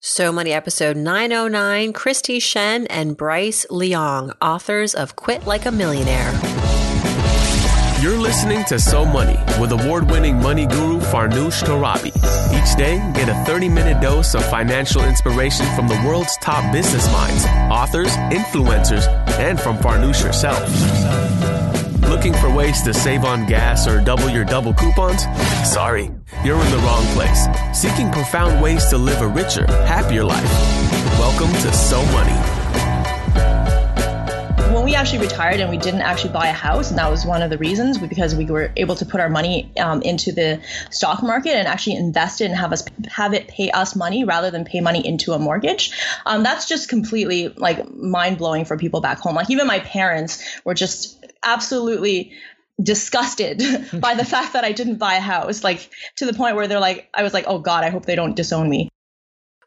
So Money episode 909, Kristy Shen and Bryce Leung, authors of Quit Like a Millionaire. You're listening to So Money with award winning money guru Farnoosh Torabi. Each day, get a 30 minute dose of financial inspiration from the world's top business minds, authors, influencers, and from Farnoosh herself. Looking for ways to save on gas or double your double coupons? Sorry, you're in the wrong place. Seeking profound ways to live a richer, happier life. Welcome to So Money when we actually retired and we didn't actually buy a house, and that was one of the reasons because we were able to put our money um, into the stock market and actually invest it and have us have it pay us money rather than pay money into a mortgage. Um, that's just completely like mind blowing for people back home. Like even my parents were just absolutely disgusted by the fact that I didn't buy a house, like to the point where they're like, I was like, oh God, I hope they don't disown me.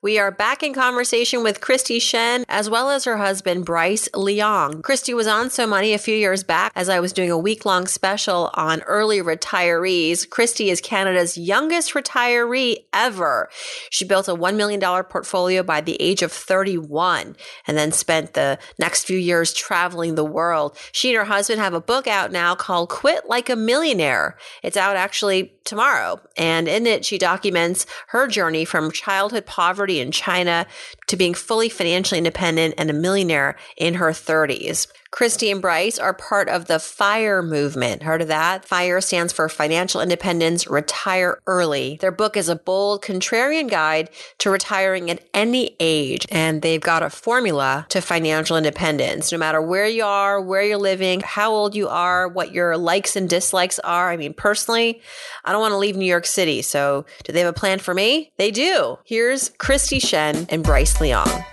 We are back in conversation with Kristy Shen as well as her husband Bryce Leung. Kristy was on So Money a few years back as I was doing a week long special on early retirees. Kristy is Canada's youngest retiree ever. She built a $1 million portfolio by the age of 31 and then spent the next few years traveling the world. She and her husband have a book out now called Quit Like a Millionaire. It's out actually tomorrow. And in it, she documents her journey from childhood poverty in China to being fully financially independent and a millionaire in her 30s. Kristy and Bryce are part of the FIRE movement. Heard of that? FIRE stands for Financial Independence Retire Early. Their book is a bold, contrarian guide to retiring at any age, and they've got a formula to financial independence. No matter where you are, where you're living, how old you are, what your likes and dislikes are. I mean, personally, I don't want to leave New York City, so do they have a plan for me? They do. Here's Kristy Shen and Bryce Leung.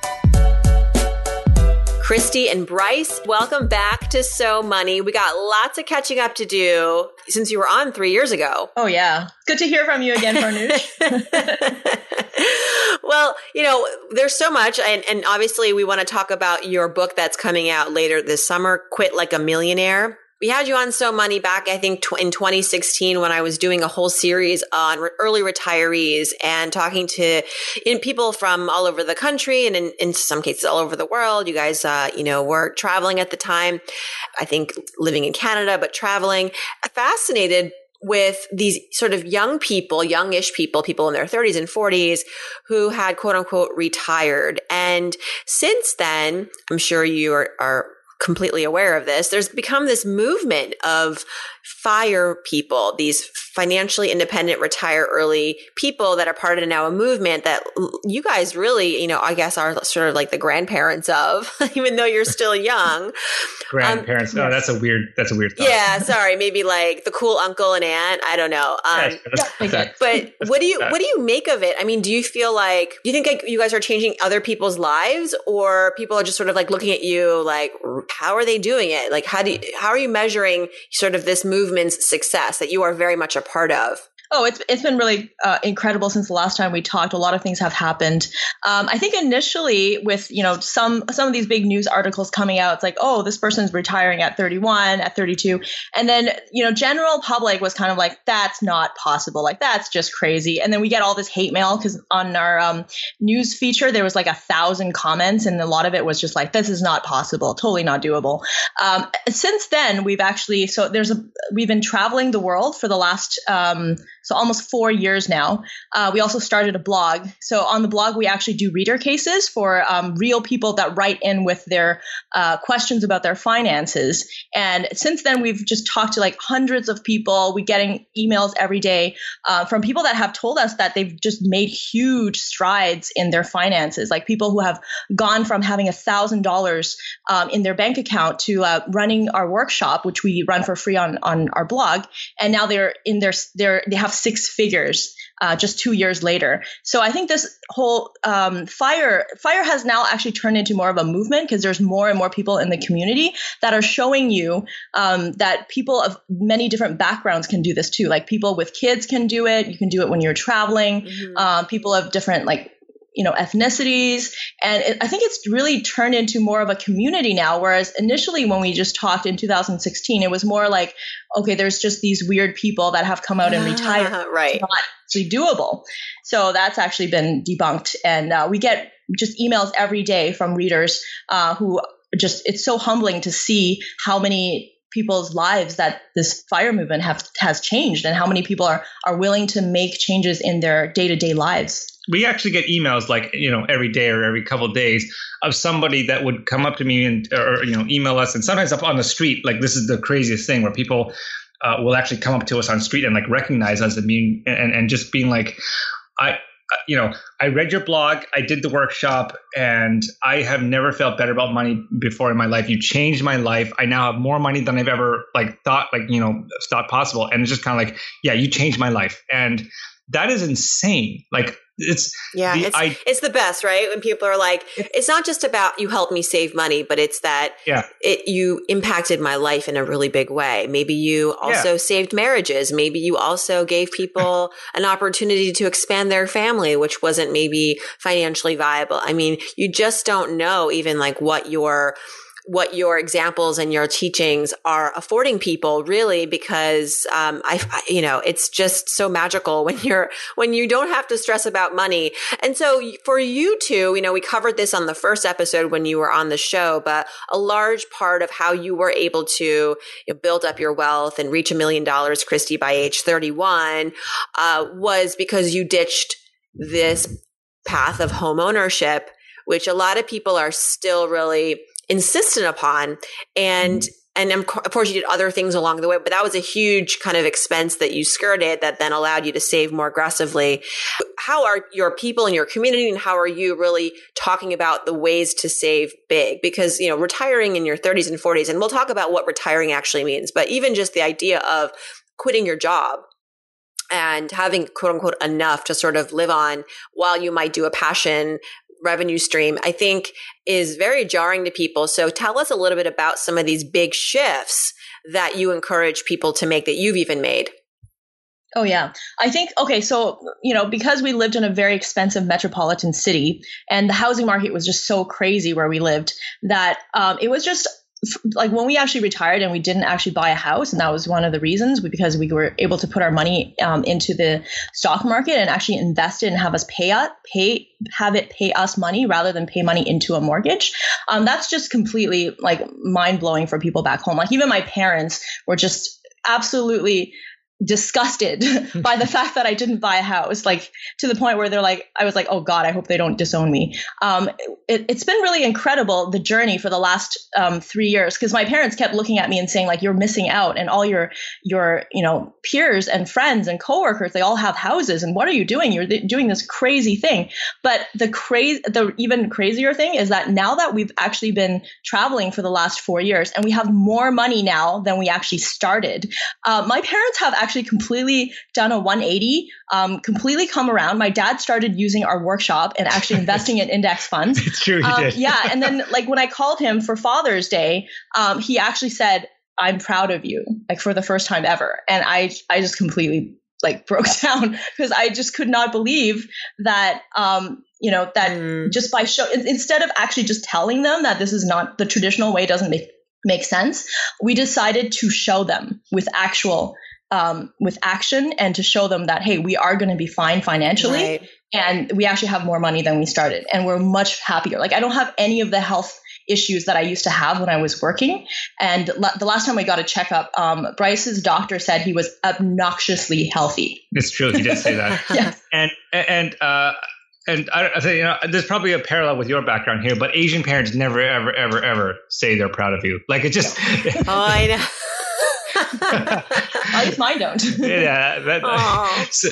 Kristy and Bryce, welcome back to So Money. We got lots of catching up to do since you were on three years ago. Oh, yeah. Good to hear from you again, Farnoosh. well, you know, there's so much. And, and obviously, we want to talk about your book that's coming out later this summer, Quit Like a Millionaire we had you on So Money back, I think, tw- in 2016 when I was doing a whole series on re- early retirees and talking to in people from all over the country and in, in some cases all over the world. You guys, uh, you know, were traveling at the time. I think living in Canada, but traveling. Fascinated with these sort of young people, youngish people, people in their 30s and 40s who had quote unquote retired. And since then, I'm sure you are, are completely aware of this. There's become this movement of fire people, these financially independent, retire early people that are part of now a movement that you guys really, you know, I guess are sort of like the grandparents of, even though you're still young. grandparents. Um, oh, that's a weird, that's a weird thought. Yeah. Sorry. Maybe like the cool uncle and aunt. I don't know. Um, yeah, but what do you, what do you make of it? I mean, do you feel like, do you think like you guys are changing other people's lives or people are just sort of like looking at you like, how are they doing it? Like, how do you, how are you measuring sort of this movement's success that you are very much a part of? Oh, it's it's been really uh, incredible since the last time we talked. A lot of things have happened. Um, I think initially, with you know some some of these big news articles coming out, it's like, oh, this person's retiring at 31, at 32, and then you know, general public was kind of like, that's not possible. Like that's just crazy. And then we get all this hate mail because on our um, news feature there was like a thousand comments, and a lot of it was just like, this is not possible, totally not doable. Um, since then, we've actually so there's a we've been traveling the world for the last. So almost four years now. Uh, we also started a blog. So on the blog, we actually do reader cases for um, real people that write in with their uh, questions about their finances. And since then, we've just talked to like hundreds of people. We're getting emails every day uh, from people that have told us that they've just made huge strides in their finances. Like people who have gone from having a thousand dollars um, in their bank account to uh, running our workshop, which we run for free on on our blog, and now they're in their their they have six figures uh, just two years later. So I think this whole um, fire fire has now actually turned into more of a movement because there's more and more people in the community that are showing you um, that people of many different backgrounds can do this too. Like people with kids can do it. You can do it when you're traveling. Mm-hmm. Uh, people of different like you know ethnicities. And it, i think it's really turned into more of a community now whereas initially when we just talked in 2016 it was more like okay there's just these weird people that have come out and retired. right. It's not actually doable. So that's actually been debunked. And uh, we get just emails every day from readers uh, who just it's so humbling to see how many people's lives that this fire movement have has changed and how many people are are willing to make changes in their day-to-day lives we actually get emails like you know every day or every couple of days of somebody that would come up to me and or you know email us and sometimes up on the street like this is the craziest thing where people uh, will actually come up to us on street and like recognize us and being and, and just being like i you know, I read your blog, I did the workshop, and I have never felt better about money before in my life. You changed my life. I now have more money than I've ever like thought, like you know, thought possible. And it's just kind of like, yeah, you changed my life, and that is insane. Like it's yeah the, it's, I, it's the best right? When people are like it's not just about you helped me save money but it's that yeah. it you impacted my life in a really big way. Maybe you also yeah. saved marriages. Maybe you also gave people an opportunity to expand their family which wasn't maybe financially viable. I mean you just don't know even like what your what your examples and your teachings are affording people really because um, I, you know it's just so magical when you're when you don't have to stress about money. And so for you two you know we covered this on the first episode when you were on the show but a large part of how you were able to you know, build up your wealth and reach a million dollars kristy by age 31 uh, was because you ditched this path of home ownership which a lot of people are still really insistent upon. And mm-hmm. and of course you did other things along the way, but that was a huge kind of expense that you skirted that then allowed you to save more aggressively. How are your people in your community and how are you really talking about the ways to save big? Because, you know, retiring in your 30s and 40s, and we'll talk about what retiring actually means, but even just the idea of quitting your job and having quote unquote enough to sort of live on while you might do a passion revenue stream, I think is very jarring to people. So tell us a little bit about some of these big shifts that you encourage people to make that you've even made. Oh yeah. I think okay, so you know, because we lived in a very expensive metropolitan city and the housing market was just so crazy where we lived that um, it was just like when we actually retired and we didn't actually buy a house and that was one of the reasons because we were able to put our money um, into the stock market and actually invest it and have us pay up pay have it pay us money rather than pay money into a mortgage. Um, that's just completely like mind-blowing for people back home. Like even my parents were just absolutely disgusted by the fact that I didn't buy a house, like to the point where they're like, I was like, oh God, I hope they don't disown me. Um, it, has been really incredible, the journey for the last um, three years, because my parents kept looking at me and saying like, you're missing out and all your, your, you know, peers and friends and coworkers, they all have houses and what are you doing? You're th- doing this crazy thing. But the crazy, the even crazier thing is that now that we've actually been traveling for the last four years and we have more money now than we actually started, uh, my parents have actually actually completely done a 180, um, completely come around. My dad started using our workshop and actually investing in index funds. It's true, he um, did. yeah, and then like when I called him for Father's Day, um, he actually said, "I'm proud of you," like for the first time ever, and I I just completely like broke down because I just could not believe that um, you know that mm. just by show instead of actually just telling them that this is not the traditional way doesn't make make sense we decided to show them with actual um, with action and to show them that hey we are going to be fine financially right. and we actually have more money than we started and we're much happier like i don't have any of the health issues that i used to have when i was working and la- the last time we got a checkup um, bryce's doctor said he was obnoxiously healthy it's true he did say that yes. and and uh and I, I think you know, there's probably a parallel with your background here, but Asian parents never, ever, ever, ever say they're proud of you. Like it just. oh, I know. At least mine don't. yeah. That, so,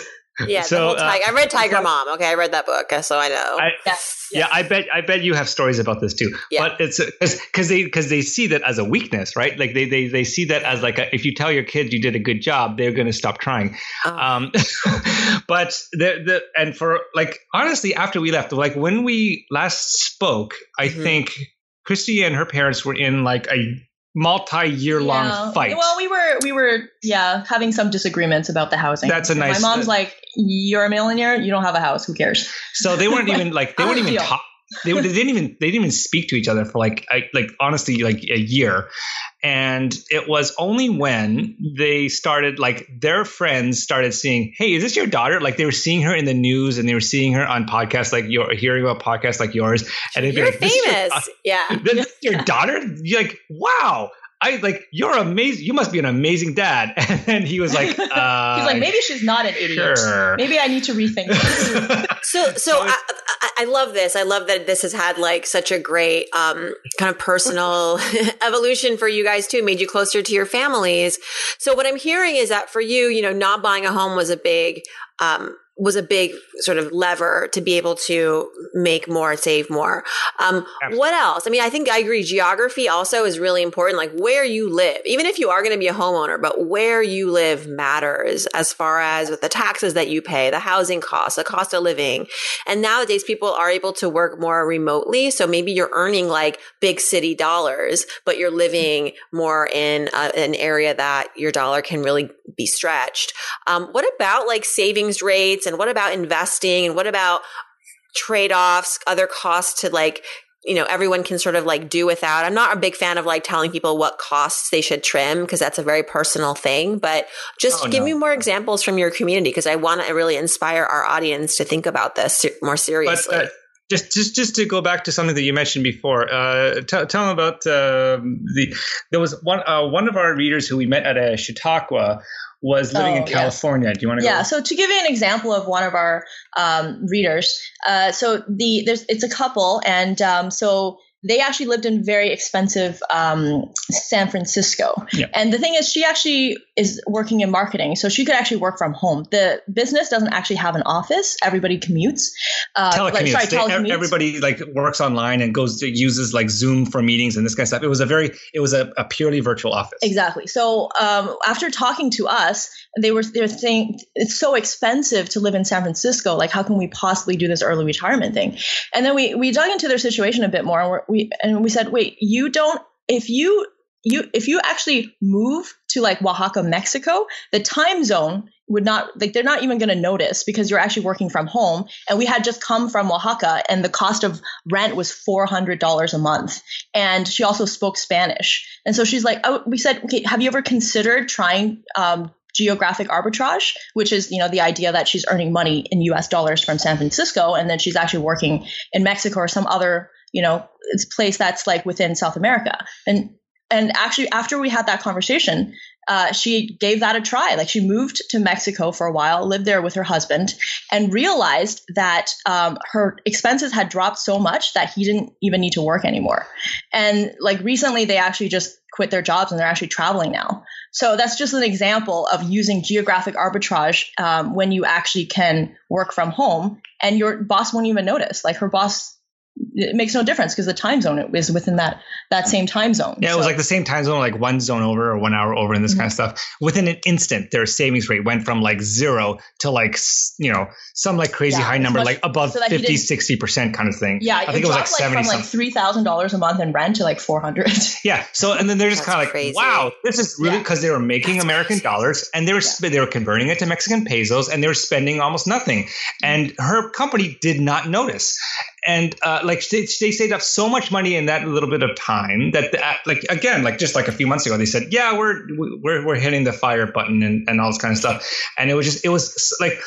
yeah, so, uh, I read Tiger Mom. Okay, I read that book, so I know. I, yes, yeah, yes. I bet I bet you have stories about this too. Yeah. But it's because they because they see that as a weakness, right? Like they they they see that as like a, if you tell your kids you did a good job, they're going to stop trying. Oh. Um, but the the and for like honestly, after we left, like when we last spoke, I mm-hmm. think Kristy and her parents were in like a multi-year long Yeah. fight. Well, we were we were yeah having some disagreements about the housing. That's a nice- My mom's like, "You're a millionaire. You don't have a house. Who cares?" so they weren't even like they weren't even talk. They, they didn't even they didn't even speak to each other for like I, like honestly like a year, and it was only when they started like their friends started seeing, hey, is this your daughter? Like they were seeing her in the news and they were seeing her on podcasts like you're hearing about podcasts like yours, and they'd be You're like, "This is your famous. Yeah. this is your daughter? You're like, wow. I like you're amazing. You must be an amazing dad. And then he was like, uh, He's like, maybe she's not an idiot. sure. Maybe I need to rethink. So, so, So I, I, love this. I love that this has had like such a great um, kind of personal evolution for you guys too. Made you closer to your families. So, what I'm hearing is that for you, you know, not buying a home was a big um, was a big sort of lever to be able to make more, save more. Um, what else? I mean, I think I agree. Geography also is really important. Like where you live, even if you are going to be a homeowner, but where you live matters as far as with the taxes that you pay, the housing costs, the cost of living. And nowadays people are able to work more remotely. So maybe you're earning like big city dollars, but you're living more in a, an area that your dollar can really be stretched. Um, what about like savings rates and what about investing and what about trade offs, other costs to like, you know, everyone can sort of like do without. I'm not a big fan of like telling people what costs they should trim because that's a very personal thing, but just Oh, give no. me more examples from your community because I want to really inspire our audience to think about this more but seriously. uh, just just just to go back to something that you mentioned before, uh, tell tell them about um the there was one uh, one of our readers who we met at a Chautauqua was living Oh, in. California. Do you want to yeah go? so to give you an example of one of our um, readers uh, so the there's it's a couple and um, so they actually lived in very expensive um, San Francisco. Yeah. And the thing is, she actually is working in marketing, so she could actually work from home. The business doesn't actually have an office. Everybody commutes. Uh, telecommutes. Like, sorry, They- telecommutes. Everybody like works online and goes to uses like Zoom for meetings and this kind of stuff. It was a very it was a, a purely virtual office. Exactly. So um, after talking to us, they were they're saying it's so expensive to live in San Francisco. Like, how can we possibly do this early retirement thing? And then we we dug into their situation a bit more, and we're, we and we said, wait, you don't if you you if you actually move to like Oaxaca, Mexico, the time zone would not like they're not even going to notice because you're actually working from home. And we had just come from Oaxaca and the cost of rent was $400 a month. And she also spoke Spanish. And so she's like oh, we said okay have you ever considered trying um, geographic arbitrage which is you know the idea that she's earning money in US dollars from San Francisco and then she's actually working in Mexico or some other you know it's place that's like within South America. And and actually after we had that conversation uh, she gave that a try. Like she moved to mexico for a while lived there with her husband and realized that um, her expenses had dropped so much that he didn't even need to work anymore. And like recently they actually just quit their jobs and they're actually traveling now. So that's just an example of using geographic arbitrage um, when you actually can work from home and your boss won't even notice. Like her boss it makes no difference because the time zone is within that that same time zone Yeah, it was like the same time zone, like one zone over or one hour over, and this kind of Mm-hmm. stuff. Within an instant, their savings rate went from like zero to like you know some like crazy Yeah, high number, much- like above so 50, 60 percent kind of thing. Yeah, I think it, was like like seventy from like something. three thousand dollars a month in rent to like four hundred. Yeah. So and then they're just kind of like, crazy. wow, this is really Yeah. because they were making That's American crazy. dollars and they were sp- they were converting it to Mexican pesos and they were spending almost nothing. And her company did not notice. And uh, like they, they saved up so much money in that little bit of time that the, like again like just like a few months ago they said yeah we're we're we're hitting the fire button and, and all this kind of stuff and it was just it was like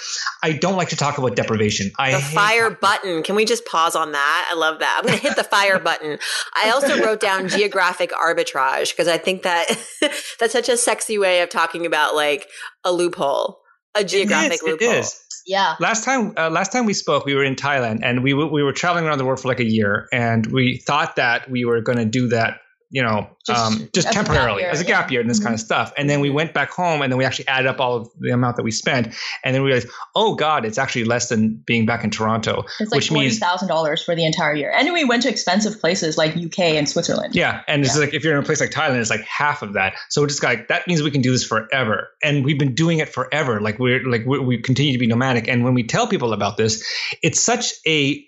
I don't like to talk about deprivation I The fire button. Can we just pause on that? I love that. I'm going to hit the fire button. I also wrote down geographic arbitrage because I think that that's such a sexy way of talking about like a loophole, a geographic it is, loophole. it is Yeah. last time uh, last time we spoke we were in thailand and we, w- we were traveling around the world for like a year and we thought that we were going to do that you know Just um, just temporarily as a gap year and this kind of stuff and then we went back home and then we actually added up all of the amount that we spent and then we realized oh god it's actually less than being back in toronto It's like which means thousand dollars for the entire year. And we went to expensive places like UK and Switzerland. Yeah, and it's Yeah. like if you're in a place like Thailand, it's like half of that. So we're just like that means we can do this forever, and we've been doing it forever. Like we're like we we continue to be nomadic, and when we tell people about this, it's such a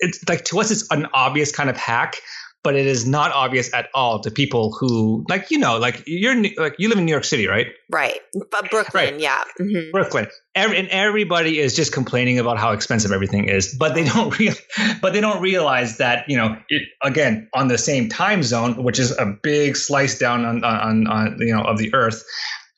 it's like to us it's an obvious kind of hack, but it is not obvious at all to people who like you know like you're like you live in New York City, right? Right, but Brooklyn, right. yeah, mm-hmm. Brooklyn. Every, and everybody is just complaining about how expensive everything is, but they don't real, but they don't realize that you know it, again on the same time zone, which is a big slice down on, on, on you know of the earth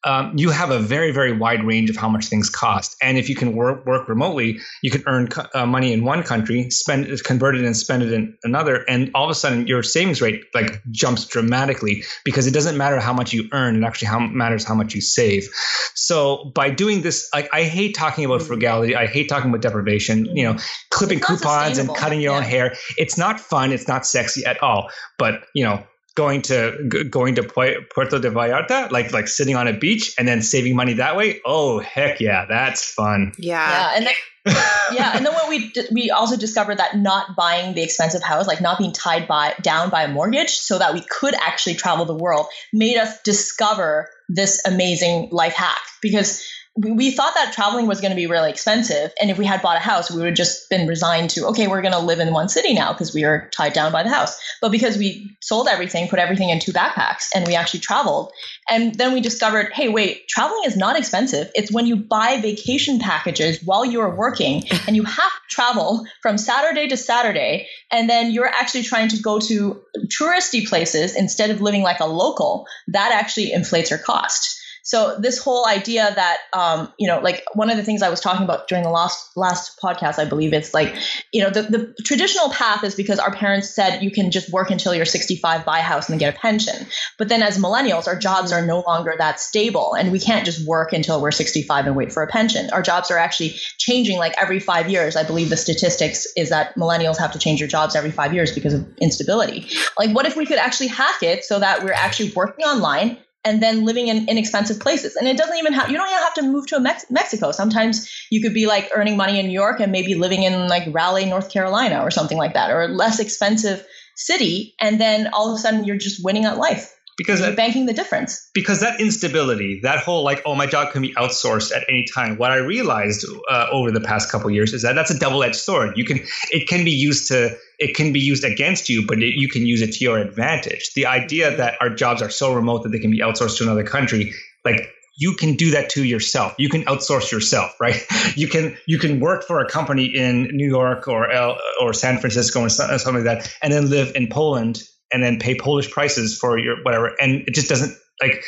um, you have a very very wide range of how much things cost. And if you can work work remotely you can earn co- uh, money in one country spend it convert it and spend it in another and all of a sudden your savings rate like jumps dramatically because it doesn't matter how much you earn it actually how matters how much you save. So by doing this like i hate talking about frugality. I hate talking about deprivation you know clipping coupons and cutting your yeah. own hair. It's not fun. It's not sexy at all. But you know going to going to Puerto de Vallarta, like like sitting on a beach and then saving money that way. Oh heck yeah, that's fun. Yeah, yeah, and then, yeah, and then when we we also discovered that not buying the expensive house, like not being tied by down by a mortgage, so that we could actually travel the world, made us discover this amazing life hack because we, thought that traveling was going to be really expensive. And if we had bought a house, we would have just been resigned to, okay, we're going to live in one city now because we are tied down by the house. But because we sold everything, put everything in two backpacks, and we actually traveled. And then we discovered, hey, wait, traveling is not expensive. It's when you buy vacation packages while you are working and you have to travel from Saturday to Saturday. And then you're actually trying to go to touristy places instead of living like a local. That actually inflates your cost. So this whole idea that, um, you know, like one of the things I was talking about during the last last podcast, I believe it's like, you know, the, the traditional path is because our parents said you can just work until you're 65, buy a house, and then get a pension. But then as millennials, our jobs are no longer that stable, and we can't just work until we're 65 and wait for a pension. Our jobs are actually changing like every five years. I believe the statistics is that millennials have to change their jobs every five years because of instability. Like, what if we could actually hack it so that we're actually working online? And then living in inexpensive places. And it doesn't even have, you don't even have to move to Mex- Mexico. Sometimes you could be like earning money in New York and maybe living in like Raleigh, North Carolina or something like that, or a less expensive city. And then all of a sudden you're just winning at life because that, banking the difference. Because that instability, that whole like, oh, my job can be outsourced at any time. What I realized uh, over the past couple years is that that's a double-edged sword. You can, it can be used to, it can be used against you, but it, you can use it to your advantage. The idea that our jobs are so remote that they can be outsourced to another country, like you can do that to yourself. You can outsource yourself, right? You can you can work for a company in New York or L, or San Francisco or something like that, and then live in Poland and then pay Polish prices for your whatever. And it just doesn't like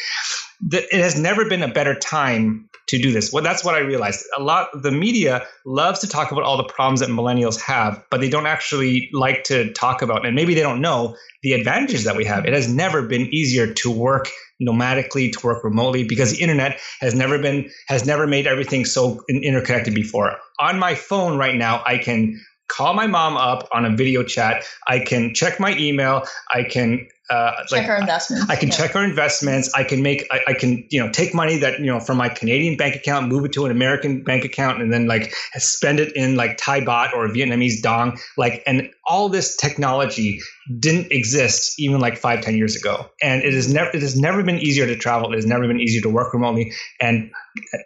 the, it has never been a better time to do this. Well, that's what I realized. A lot the media loves to talk about all the problems that millennials have, but they don't actually like to talk about, and maybe they don't know the advantages that we have. It has never been easier to work nomadically, to work remotely, because the internet has never been has never made everything so interconnected before. On my phone right now, I can call my mom up on a video chat. I can check my email. I can uh, check like, our investments. I, I can yeah. check our investments. I can make. I, I, can you know take money that you know from my Canadian bank account, move it to an American bank account, and then like spend it in like Thai baht or Vietnamese dong. Like and all this technology didn't exist even like five ten years ago, and it is never it has never been easier to travel. It has never been easier to work remotely. And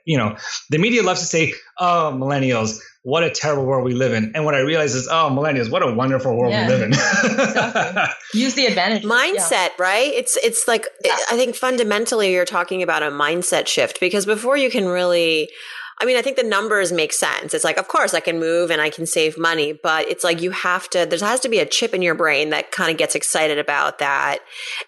you know the media loves to say, "Oh, millennials." What a terrible world we live in. And what I realize is, oh, millennials, what a wonderful world yeah. we live in. exactly. Use the advantage. Mindset, yeah. right? It's it's like yeah. I think fundamentally you're talking about a mindset shift because before you can really I mean, I think the numbers make sense. It's like, of course, I can move and I can save money, but it's like you have to, there has to be a chip in your brain that kind of gets excited about that.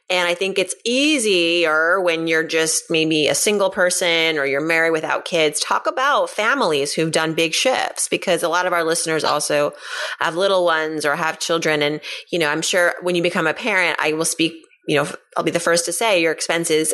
And I think it's easier when you're just maybe a single person or you're married without kids. Talk about families who've done big shifts because a lot of our listeners also have little ones or have children. And, you know, I'm sure when you become a parent, I will speak you know, I'll be the first to say your expenses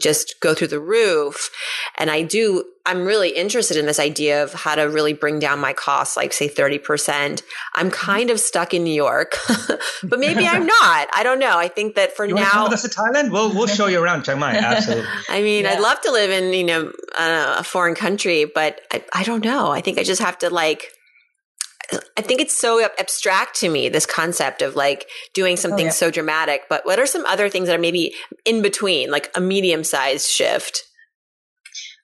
just go through the roof. And I do, I'm really interested in this idea of how to really bring down my costs, like say 30%. I'm mm-hmm. kind of stuck in New York, but maybe I'm not. I don't know. I think that for you now. come with us to Thailand? We'll, we'll show you around Chiang Mai. Absolutely. I mean, yeah. I'd love to live in, you know, uh, a foreign country, but I, I don't know. I think I just have to like, I think it's so abstract to me, this concept of like doing something oh, yeah. so dramatic. But what are some other things that are maybe in between, like a medium sized shift?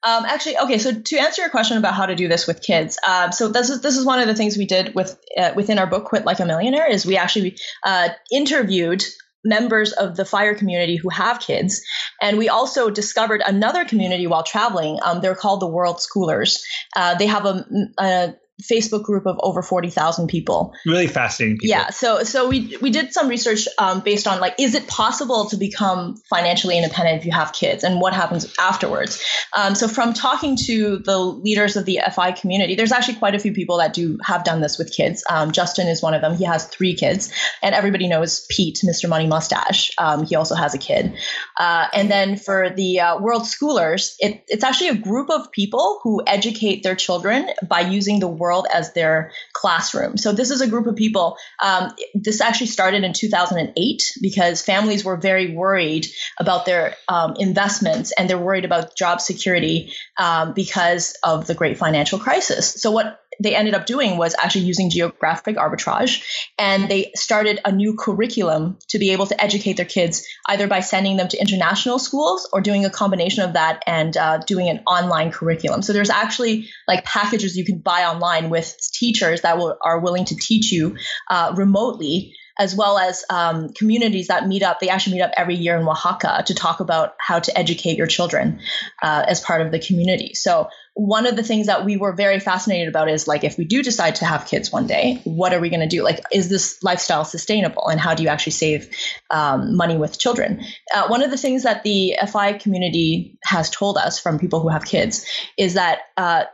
Um, actually, okay. So to answer your question about how to do this with kids, uh, so this is this is one of the things we did with uh, within our book "Quit Like a Millionaire" is we actually uh, interviewed members of the fire community who have kids. And we also discovered another community while traveling. Um, they're called the World Schoolers. Uh, they have a, a Facebook group of over 40,000 people. Really fascinating people. Yeah. So, so we, we did some research um, based on like, is it possible to become financially independent if you have kids and what happens afterwards? Um, so from talking to the leaders of the FI community, there's actually quite a few people that do have done this with kids. Um, Justin is one of them. He has three kids and everybody knows Pete, Mr. Money Mustache. Um, he also has a kid. Uh, and then for the uh, world schoolers, it, it's actually a group of people who educate their children by using the word world as their classroom. So this is a group of people. Um, this actually started in 2008 because families were very worried about their um, investments and they're worried about job security um, because of the great financial crisis. So what they ended up doing was actually using geographic arbitrage and they started a new curriculum to be able to educate their kids either by sending them to international schools or doing a combination of that and uh, doing an online curriculum. So there's actually like packages you can buy online with teachers that will, are willing to teach you uh, remotely as well as um, communities that meet up. They actually meet up every year in Oaxaca to talk about how to educate your children uh, as part of the community. So one of the things that we were very fascinated about is like if we do decide to have kids one day what are we going to do like is this lifestyle sustainable and how do you actually save um, money with children uh, one of the things that the fi community has told us from people who have kids is that uh,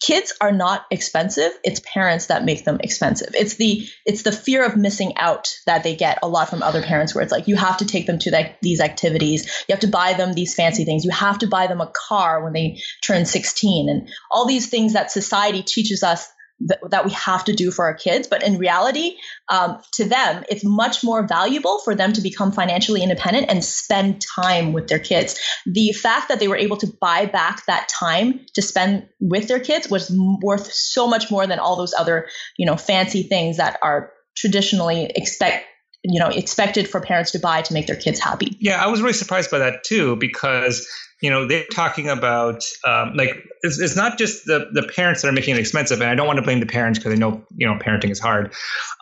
kids are not expensive. It's parents that make them expensive. It's the it's the fear of missing out that they get a lot from other parents where it's like you have to take them to the, these activities. You have to buy them these fancy things. You have to buy them a car when they turn 16 and all these things that society teaches us that, we have to do for our kids. But in reality, um, to them, it's much more valuable for them to become financially independent and spend time with their kids. The fact that they were able to buy back that time to spend with their kids was worth so much more than all those other, you know, fancy things that are traditionally expect you know expected for parents to buy to make their kids happy. Yeah i was really surprised by that too because you know they're talking about um, like it's, it's, not just the the parents that are making it expensive and i don't want to blame the parents because i know you know parenting is hard.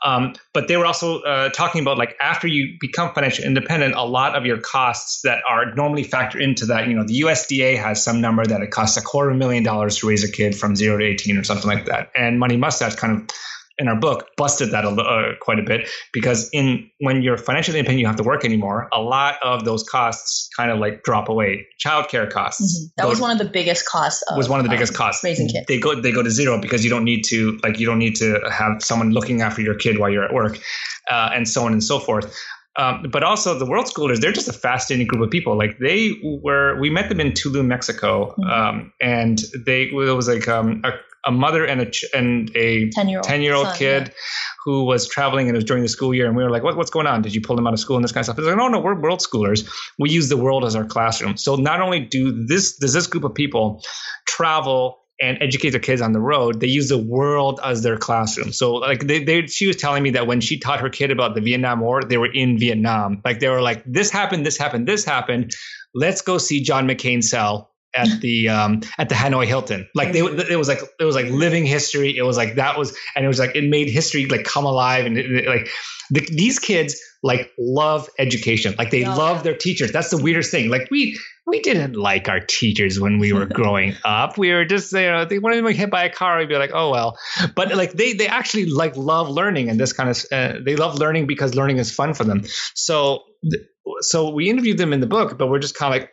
Um, but they were also uh, talking about like after you become financially independent a lot of your costs that are normally factored into that you know the usda has some number that it costs a quarter of a million dollars to raise a kid from zero to 18 or something like that and money mustache kind of in our book busted that a, uh, quite a bit because in when you're financially independent, you don't have to work anymore. A lot of those costs kind of like drop away. Childcare costs. Mm-hmm. That go, was one of the biggest costs. Of, was one of the biggest um, costs. Raising kids. They go they go to zero because you don't need to like you don't need to have someone looking after your kid while you're at work, uh, and so on and so forth. Um, but also the world schoolers, they're just a fascinating group of people. Like they were, we met them in Tulum, Mexico, mm-hmm. um, and they it was like um, a a mother and a and a 10 year old 10 year old kid yeah. who was traveling and it was during the school year and we were like what, what's going on did you pull them out of school and this kind of stuff it's like no no we're world schoolers we use the world as our classroom so not only do this does this group of people travel and educate their kids on the road, they use the world as their classroom. So like they, they she was telling me that when she taught her kid about the Vietnam War, they were in Vietnam. Like they were like, this happened, this happened, this happened. Let's go see John McCain's cell at the um at the Hanoi Hilton. Like they it was like it was like living history. It was like that was and it was like it made history like come alive and it, it, like the, these kids like love education. Like they oh, love their teachers. That's the weirdest thing. Like we we didn't like our teachers when we were growing up. We were just you know they wanted to get hit by a car. We'd be like oh well. But like they they actually like love learning and this kind of uh, they love learning because learning is fun for them. So so we interviewed them in the book, but we're just kind of like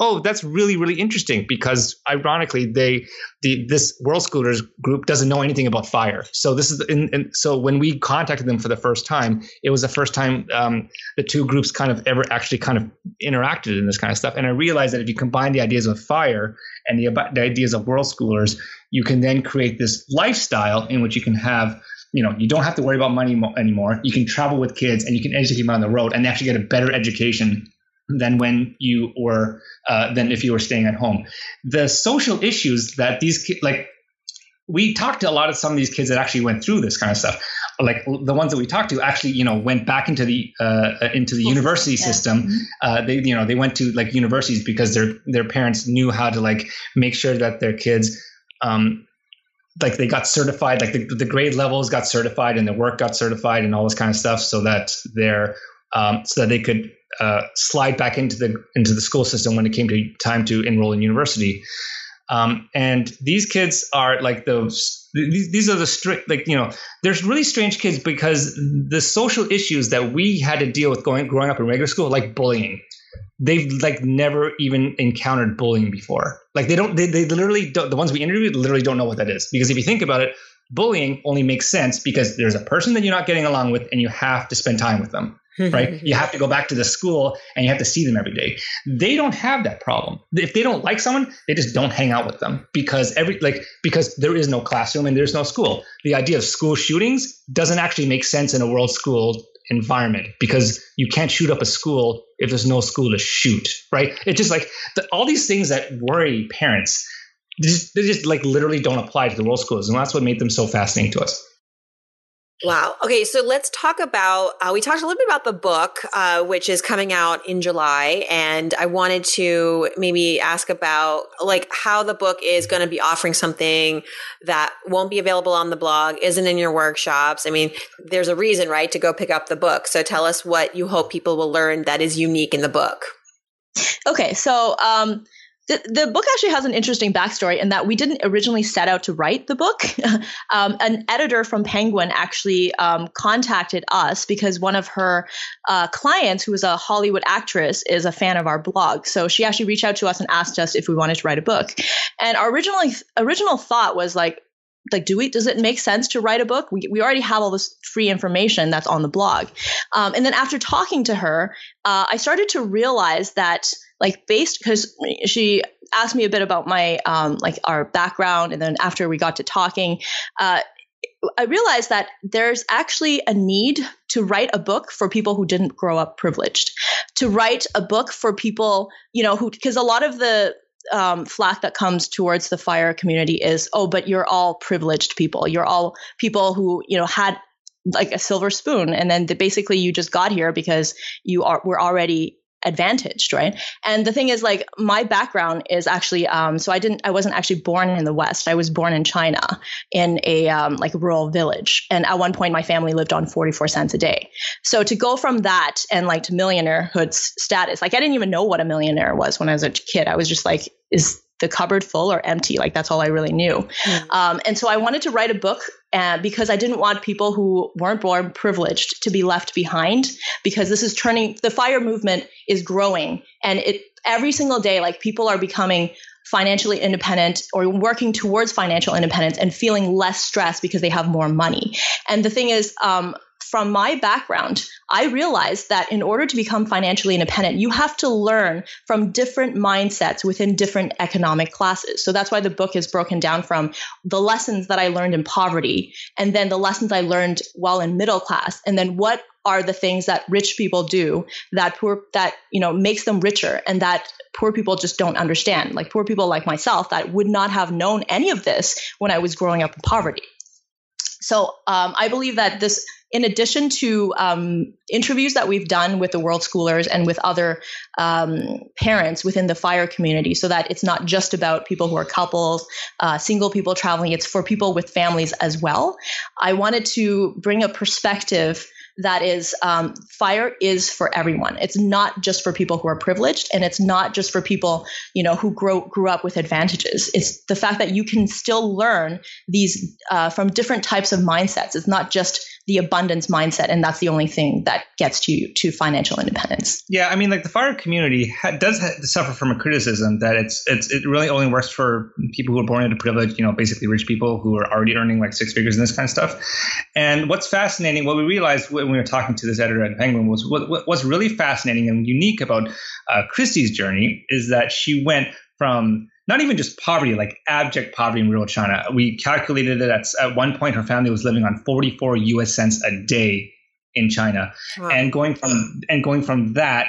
oh, that's really really interesting because ironically they the this World Schoolers group doesn't know anything about fire. So this is and, in, so when we contacted them for the first time, it was the first time um, the two groups kind of ever actually kind of interacted in this kind of stuff. And I realized that if you combine the ideas of fire and the, the ideas of World Schoolers, you can then create this lifestyle in which you can have you know you don't have to worry about money mo- anymore you can travel with kids and you can educate them on the road and actually get a better education than when you were uh, than if you were staying at home. The social issues that these kids like we talked to a lot of some of these kids that actually went through this kind of stuff. like the ones that we talked to actually you know went back into the uh, into the university system mm-hmm. uh, they you know they went to like universities because their their parents knew how to like make sure that their kids um, like they got certified like the, the grade levels got certified and the work got certified and all this kind of stuff so that they're um, so that they could uh, slide back into the into the school system when it came to time to enroll in university. Um, and these kids are like those these, these are the strict like you know there's really strange kids because the social issues that we had to deal with going growing up in regular school like bullying. They've like never even encountered bullying before. Like they don't they, they literally don't, the ones we interviewed literally don't know what that is. Because if you think about it bullying only makes sense because there's a person that you're not getting along with and you have to spend time with them right? you have to go back to the school and you have to see them every day. They don't have that problem. If they don't like someone, they just don't hang out with them because every like because there is no classroom and there's no school. The idea of school shootings doesn't actually make sense in a world school environment because you can't shoot up a school if there's no school to shoot, right? It's just like the, all these things that worry parents. They just, they just like literally don't apply to the world schools, and that's what made them so fascinating to us. Wow. Okay, so let's talk about. Uh, we talked a little bit about the book, uh, which is coming out in July, and I wanted to maybe ask about like how the book is going to be offering something that won't be available on the blog, isn't in your workshops. I mean, there's a reason, right, to go pick up the book. So tell us what you hope people will learn that is unique in the book. Okay, so um, the, the book actually has an interesting backstory in that we didn't originally set out to write the book. um, an editor from Penguin actually um, contacted us because one of her uh, clients, who is a Hollywood actress, is a fan of our blog. So she actually reached out to us and asked us if we wanted to write a book. And our original original thought was like, like do we does it make sense to write a book we, we already have all this free information that's on the blog um, and then after talking to her uh, i started to realize that like based because she asked me a bit about my um, like our background and then after we got to talking uh, I realized that there's actually a need to write a book for people who didn't grow up privileged, to write a book for people, you know, who, because a lot of the um, flack that comes towards the fire community is, oh, but you're all privileged people. You're all people who, you know, had like a silver spoon. And then the, basically you just got here because you are, were already advantaged, right? And the thing is, like, my background is actually, um, so I didn't, I wasn't actually born in the West. I was born in China in a um, like rural village, and at one point, my family lived on forty four cents a day. So to go from that and like to millionairehood status, like, I didn't even know what a millionaire was when I was a kid. I was just like, is the cupboard full or empty. Like that's all I really knew. Mm. Um, and so I wanted to write a book uh, because I didn't want people who weren't born privileged to be left behind because this is turning, the fire movement is growing and it every single day, like people are becoming financially independent or working towards financial independence and feeling less stressed because they have more money. And the thing is, um, from my background, I realized that in order to become financially independent, you have to learn from different mindsets within different economic classes. So that's why the book is broken down from the lessons that I learned in poverty and then the lessons I learned while in middle class and then what are the things that rich people do that poor that you know makes them richer and that poor people just don't understand like poor people like myself that would not have known any of this when i was growing up in poverty so um, i believe that this in addition to um, interviews that we've done with the world schoolers and with other um, parents within the fire community, so that it's not just about people who are couples, uh, single people traveling, it's for people with families as well. I wanted to bring a perspective that is um, fire is for everyone. It's not just for people who are privileged, and it's not just for people you know who grow grew up with advantages. It's the fact that you can still learn these uh, from different types of mindsets. It's not just the abundance mindset and that's the only thing that gets you to financial independence. Yeah i mean like the fire community ha- does ha- suffer from a criticism that it's it's it really only works for people who are born into privilege you know basically rich people who are already earning like six figures and this kind of stuff. And what's fascinating what we realized when we were talking to this editor at penguin was what, what what's really fascinating and unique about uh, kristy's journey is that she went from not even just poverty, like abject poverty in rural China. We calculated that at, at one point her family was living on 44 US cents a day in China. Wow. And going from and going from that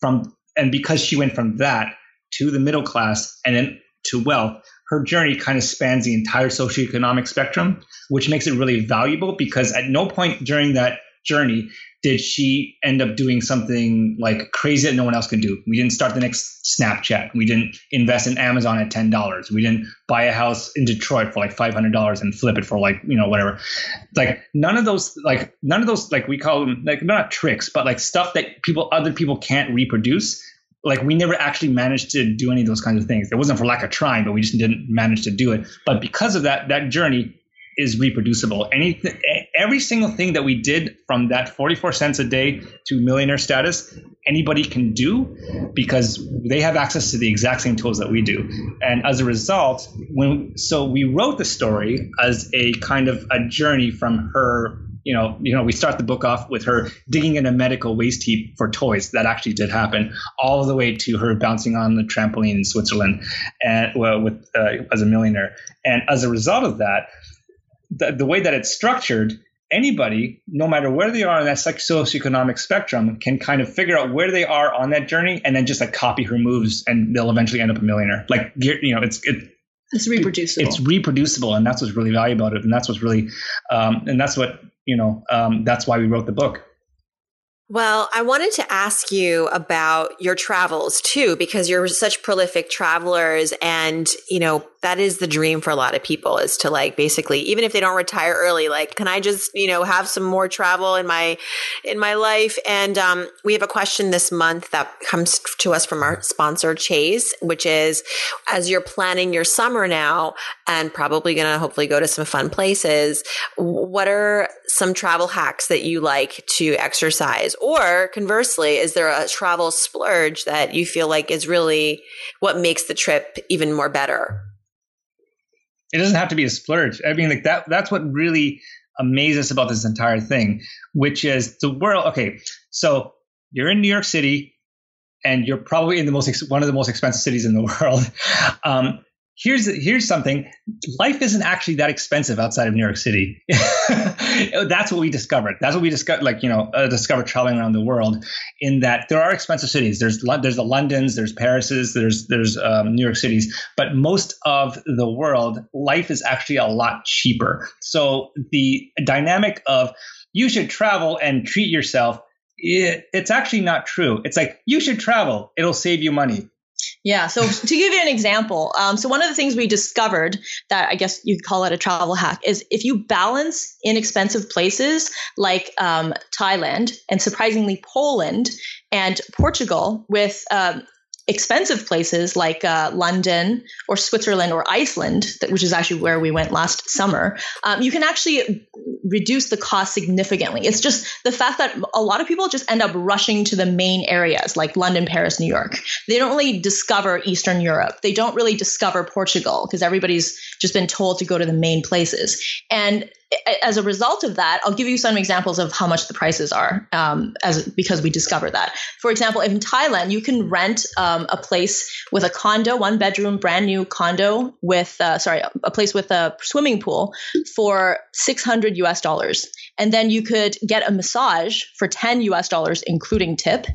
from and because she went from that to the middle class and then to wealth, her journey kind of spans the entire socioeconomic spectrum, which makes it really valuable because at no point during that journey did she end up doing something like crazy that no one else could do. We didn't start the next Snapchat. We didn't invest in Amazon at ten dollars. We didn't buy a house in Detroit for like five hundred dollars and flip it for like you know whatever. Like none of those like none of those like we call them like not tricks, but like stuff that people other people can't reproduce like we never actually managed to do any of those kinds of things. It wasn't for lack of trying, but we just didn't manage to do it. But because of that, that journey is reproducible. Anything, every single thing that we did from that 44 cents a day to millionaire status, anybody can do because they have access to the exact same tools that we do. And as a result, when so we wrote the story as a kind of a journey from her you know, you know, we start the book off with her digging in a medical waste heap for toys. That actually did happen, all the way to her bouncing on the trampoline in Switzerland, and well, with uh, as a millionaire. And as a result of that, the, the way that it's structured, anybody, no matter where they are on that socioeconomic spectrum, can kind of figure out where they are on that journey, and then just like copy her moves, and they'll eventually end up a millionaire. Like you know, it's it, it's reproducible. It's reproducible, and that's what's really valuable about it, and that's what's really, um, and that's what you know, um, that's why we wrote the book. Well, I wanted to ask you about your travels too, because you're such prolific travelers and, you know, that is the dream for a lot of people is to like basically even if they don't retire early like can i just you know have some more travel in my in my life? And um, we have a question this month that comes to us from our sponsor chase which is as you're planning your summer now and probably going to hopefully go to some fun places what are some travel hacks that you like to exercise? Or conversely is there a travel splurge that you feel like is really what makes the trip even more better it doesn't have to be a splurge. I mean, like that. That's what really amazes about this entire thing, which is the world. Okay, so you're in New York City, and you're probably in the most one of the most expensive cities in the world. Um, here's here's something. Life isn't actually that expensive outside of new york city. That's what we discovered. That's what we discovered like you know uh, discovered traveling around the world in that there are expensive cities. There's there's the londons there's parises there's there's um, new york cities. But most of the world life is actually a lot cheaper. So the dynamic of you should travel and treat yourself it, it's actually not true. It's like you should travel. It'll save you money yeah. So to give you an example, um, so one of the things we discovered that I guess you'd call it a travel hack is if you balance inexpensive places like um, Thailand and surprisingly Poland and Portugal with um, expensive places like uh, London or Switzerland or Iceland, which is actually where we went last summer, um, you can actually reduce the cost significantly. It's just the fact that a lot of people just end up rushing to the main areas like London, Paris, New York. They don't really discover Eastern Europe. They don't really discover Portugal because everybody's just been told to go to the main places. And as a result of that, I'll give you some examples of how much the prices are, um, as because we discovered that. For example, in Thailand, you can rent um, a place with a condo, one bedroom, brand new condo with, uh, sorry, a place with a swimming pool for 600 US dollars, and then you could get a massage for 10 US dollars, including tip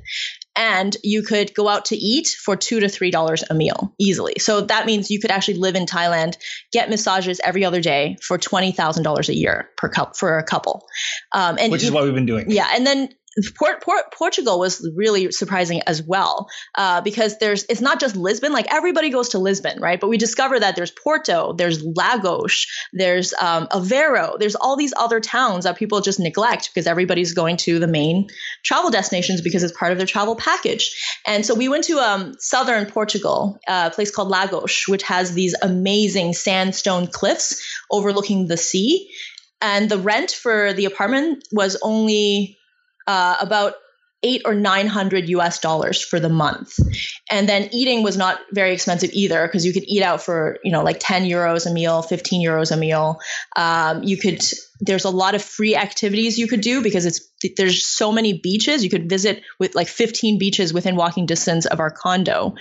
and you could go out to eat for two to three dollars a meal easily. So that means you could actually live in Thailand, get massages every other day for twenty thousand dollars a year per couple for a couple, um, and which is what we've been doing. Yeah, and then Port, Port, Portugal was really surprising as well uh, because there's it's not just Lisbon like everybody goes to Lisbon right? But we discover that there's Porto there's Lagos there's um, Aveiro there's all these other towns that people just neglect because everybody's going to the main travel destinations because it's part of their travel package. And so we went to um, southern Portugal uh, a place called Lagos which has these amazing sandstone cliffs overlooking the sea. And the rent for the apartment was only uh, about eight or nine hundred US dollars for the month. And then eating was not very expensive either because you could eat out for, you know, like 10 euros a meal, 15 euros a meal. Um, you could, there's a lot of free activities you could do because it's, there's so many beaches. You could visit with like 15 beaches within walking distance of our condo.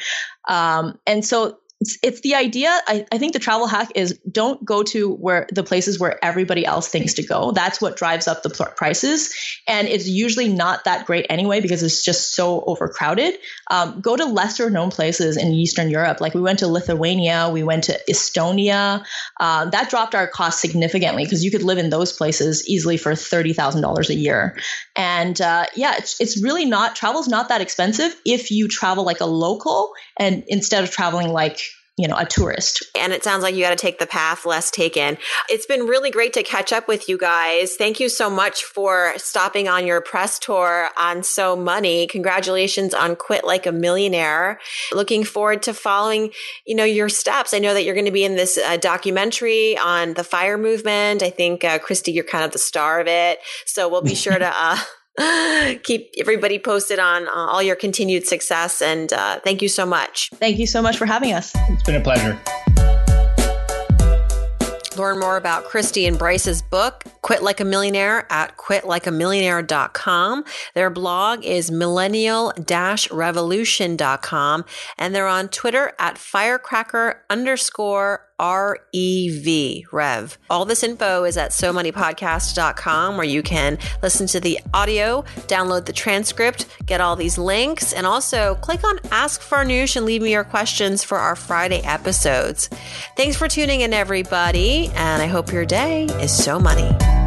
Um, and so it's, it's the idea. I, I think the travel hack is don't go to where the places where everybody else thinks to go. That's what drives up the prices. And it's usually not that great anyway because it's just so overcrowded. Um, go to lesser known places in Eastern Europe. Like we went to Lithuania, we went to Estonia. Uh, that dropped our cost significantly because you could live in those places easily for $30,000 a year. And uh, yeah, it's, it's really not, travel's not that expensive if you travel like a local and instead of traveling like you know, a tourist. And it sounds like you got to take the path less taken. It's been really great to catch up with you guys. Thank you so much for stopping on your press tour on So Money. Congratulations on Quit Like a Millionaire. Looking forward to following, you know, your steps. I know that you're going to be in this uh, documentary on the fire movement. I think, uh, Kristy, you're kind of the star of it. So we'll be sure to, uh, keep everybody posted on uh, all your continued success. And uh, thank you so much. Thank you so much for having us. It's been a pleasure. Learn more about Kristy and Bryce's book, Quit Like a Millionaire, at quitlikeamillionaire.com. Their blog is millennial revolution.com, and they're on Twitter at firecracker underscore R-E-V, Rev. All this info is at so somoneypodcast.com where you can listen to the audio, download the transcript, get all these links, and also click on Ask Farnoosh and leave me your questions for our Friday episodes. Thanks for tuning in, everybody, and I hope your day is so money.